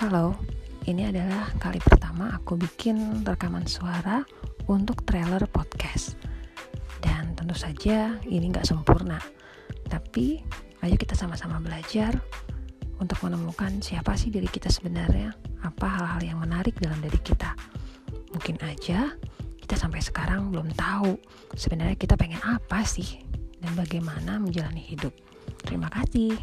Halo, ini adalah kali pertama aku bikin rekaman suara untuk trailer podcast. Dan tentu saja ini nggak sempurna, tapi ayo kita sama-sama belajar untuk menemukan siapa sih diri kita sebenarnya, apa hal-hal yang menarik dalam diri kita. Mungkin aja kita sampai sekarang belum tahu sebenarnya kita pengen apa sih dan bagaimana menjalani hidup. Terima kasih.